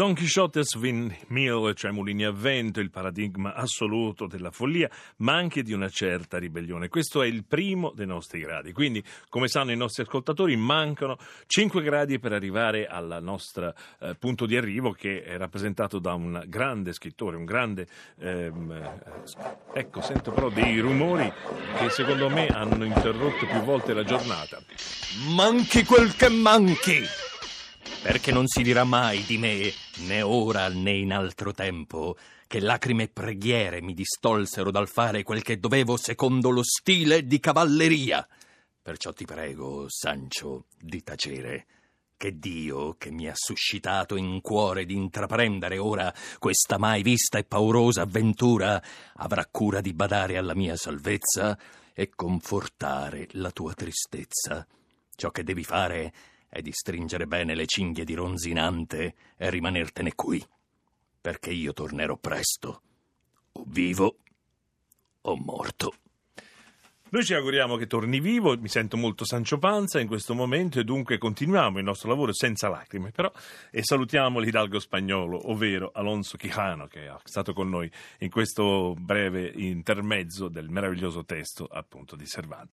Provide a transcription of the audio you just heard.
Don Quixote's Windmill, cioè mulini a vento, il paradigma assoluto della follia, ma anche di una certa ribellione. Questo è il primo dei nostri gradi. Quindi, come sanno i nostri ascoltatori, mancano 5 gradi per arrivare al nostro eh, punto di arrivo, che è rappresentato da un grande scrittore, un grande. Ehm, eh, ecco, sento però dei rumori che secondo me hanno interrotto più volte la giornata. Manchi quel che manchi! Perché non si dirà mai di me, né ora né in altro tempo, che lacrime e preghiere mi distolsero dal fare quel che dovevo secondo lo stile di cavalleria. Perciò ti prego, Sancio, di tacere che Dio, che mi ha suscitato in cuore di intraprendere ora questa mai vista e paurosa avventura, avrà cura di badare alla mia salvezza e confortare la tua tristezza. Ciò che devi fare è di stringere bene le cinghie di Ronzinante e rimanertene qui, perché io tornerò presto, o vivo o morto. Noi ci auguriamo che torni vivo, mi sento molto Sancio Panza in questo momento e dunque continuiamo il nostro lavoro senza lacrime, però e salutiamo l'Hidalgo spagnolo, ovvero Alonso Quijano che è stato con noi in questo breve intermezzo del meraviglioso testo appunto di Cervantes.